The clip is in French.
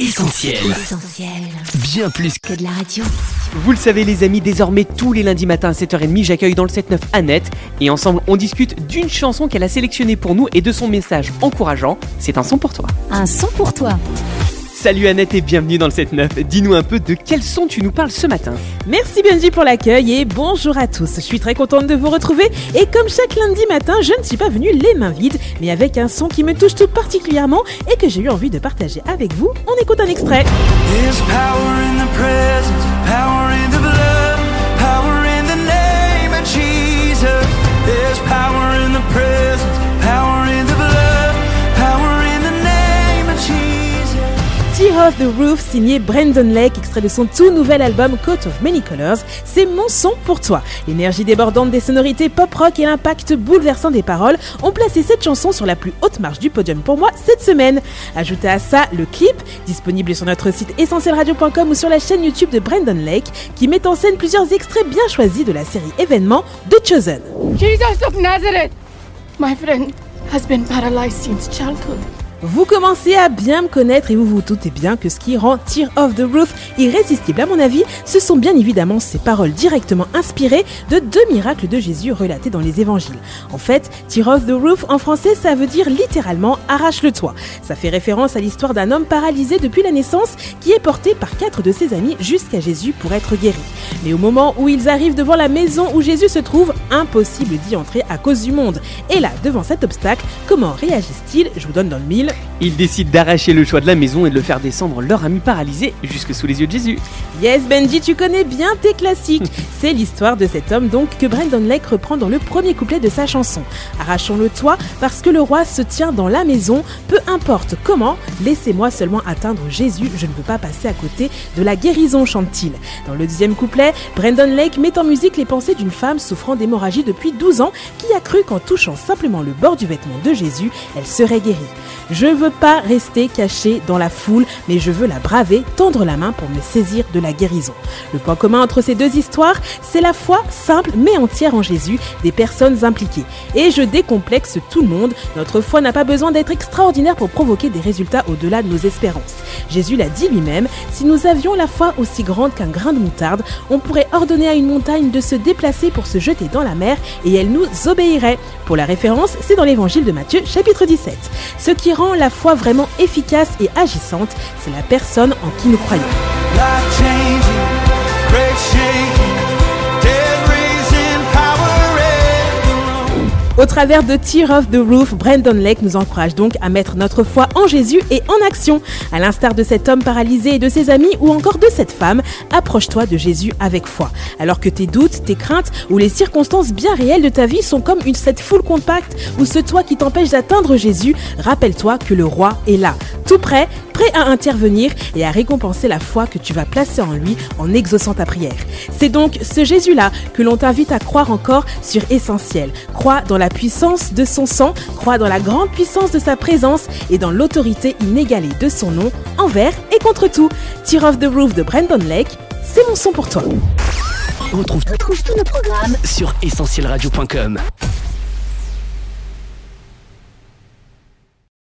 Essentiel. Bien plus que de la radio. Vous le savez les amis, désormais tous les lundis matins à 7h30, j'accueille dans le 7-9 Annette et ensemble on discute d'une chanson qu'elle a sélectionnée pour nous et de son message encourageant. C'est un son pour toi. Un son pour toi. Salut Annette et bienvenue dans le 7-9. Dis-nous un peu de quel son tu nous parles ce matin. Merci Benji pour l'accueil et bonjour à tous. Je suis très contente de vous retrouver et comme chaque lundi matin, je ne suis pas venue les mains vides, mais avec un son qui me touche tout particulièrement et que j'ai eu envie de partager avec vous. On écoute un extrait. The Roof, signé Brandon Lake, extrait de son tout nouvel album Coat of Many Colors. C'est mon son pour toi. L'énergie débordante des sonorités pop-rock et l'impact bouleversant des paroles ont placé cette chanson sur la plus haute marche du podium pour moi cette semaine. Ajoutez à ça le clip, disponible sur notre site essentielradio.com ou sur la chaîne YouTube de Brandon Lake, qui met en scène plusieurs extraits bien choisis de la série événement The Chosen. Jesus of Nazareth, my friend has been paralyzed since childhood. Vous commencez à bien me connaître et vous vous doutez bien que ce qui rend Tear of the Roof irrésistible à mon avis, ce sont bien évidemment ces paroles directement inspirées de deux miracles de Jésus relatés dans les évangiles. En fait, Tear of the Roof en français ça veut dire littéralement arrache le toit. Ça fait référence à l'histoire d'un homme paralysé depuis la naissance qui est porté par quatre de ses amis jusqu'à Jésus pour être guéri. Mais au moment où ils arrivent devant la maison où Jésus se trouve, impossible d'y entrer à cause du monde. Et là, devant cet obstacle, comment réagissent-ils? Je vous donne dans le mille. Ils décident d'arracher le choix de la maison et de le faire descendre leur ami paralysé jusque sous les yeux de Jésus. Yes Benji, tu connais bien tes classiques. C'est l'histoire de cet homme donc que Brandon Lake reprend dans le premier couplet de sa chanson. Arrachons le toit parce que le roi se tient dans la maison, peu importe comment, laissez-moi seulement atteindre Jésus, je ne veux pas passer à côté de la guérison, chante-t-il. Dans le deuxième couplet, Brandon Lake met en musique les pensées d'une femme souffrant d'hémorragie depuis 12 ans qui a cru qu'en touchant simplement le bord du vêtement de Jésus, elle serait guérie. Je veux pas rester caché dans la foule, mais je veux la braver, tendre la main pour me saisir de la guérison. Le point commun entre ces deux histoires, c'est la foi simple mais entière en Jésus des personnes impliquées. Et je décomplexe tout le monde, notre foi n'a pas besoin d'être extraordinaire pour provoquer des résultats au-delà de nos espérances. Jésus l'a dit lui-même, si nous avions la foi aussi grande qu'un grain de moutarde, on pourrait ordonner à une montagne de se déplacer pour se jeter dans la mer et elle nous obéirait. Pour la référence, c'est dans l'évangile de Matthieu chapitre 17. Ce qui rend la foi vraiment efficace et agissante, c'est la personne en qui nous croyons. Au travers de Tear of the Roof, Brandon Lake nous encourage donc à mettre notre foi en Jésus et en action. À l'instar de cet homme paralysé et de ses amis ou encore de cette femme, approche-toi de Jésus avec foi. Alors que tes doutes, tes craintes ou les circonstances bien réelles de ta vie sont comme une cette foule compacte ou ce toit qui t'empêche d'atteindre Jésus, rappelle-toi que le roi est là, tout prêt, prêt à intervenir et à récompenser la foi que tu vas placer en lui en exaucant ta prière. C'est donc ce Jésus-là que l'on t'invite à croire encore sur Essentiel. Crois dans la puissance de son sang, crois dans la grande puissance de sa présence et dans l'autorité inégalée de son nom, envers et contre tout. Tear of the Roof de Brandon Lake, c'est mon son pour toi. Retrouve, tous nos programmes sur essentielradio.com.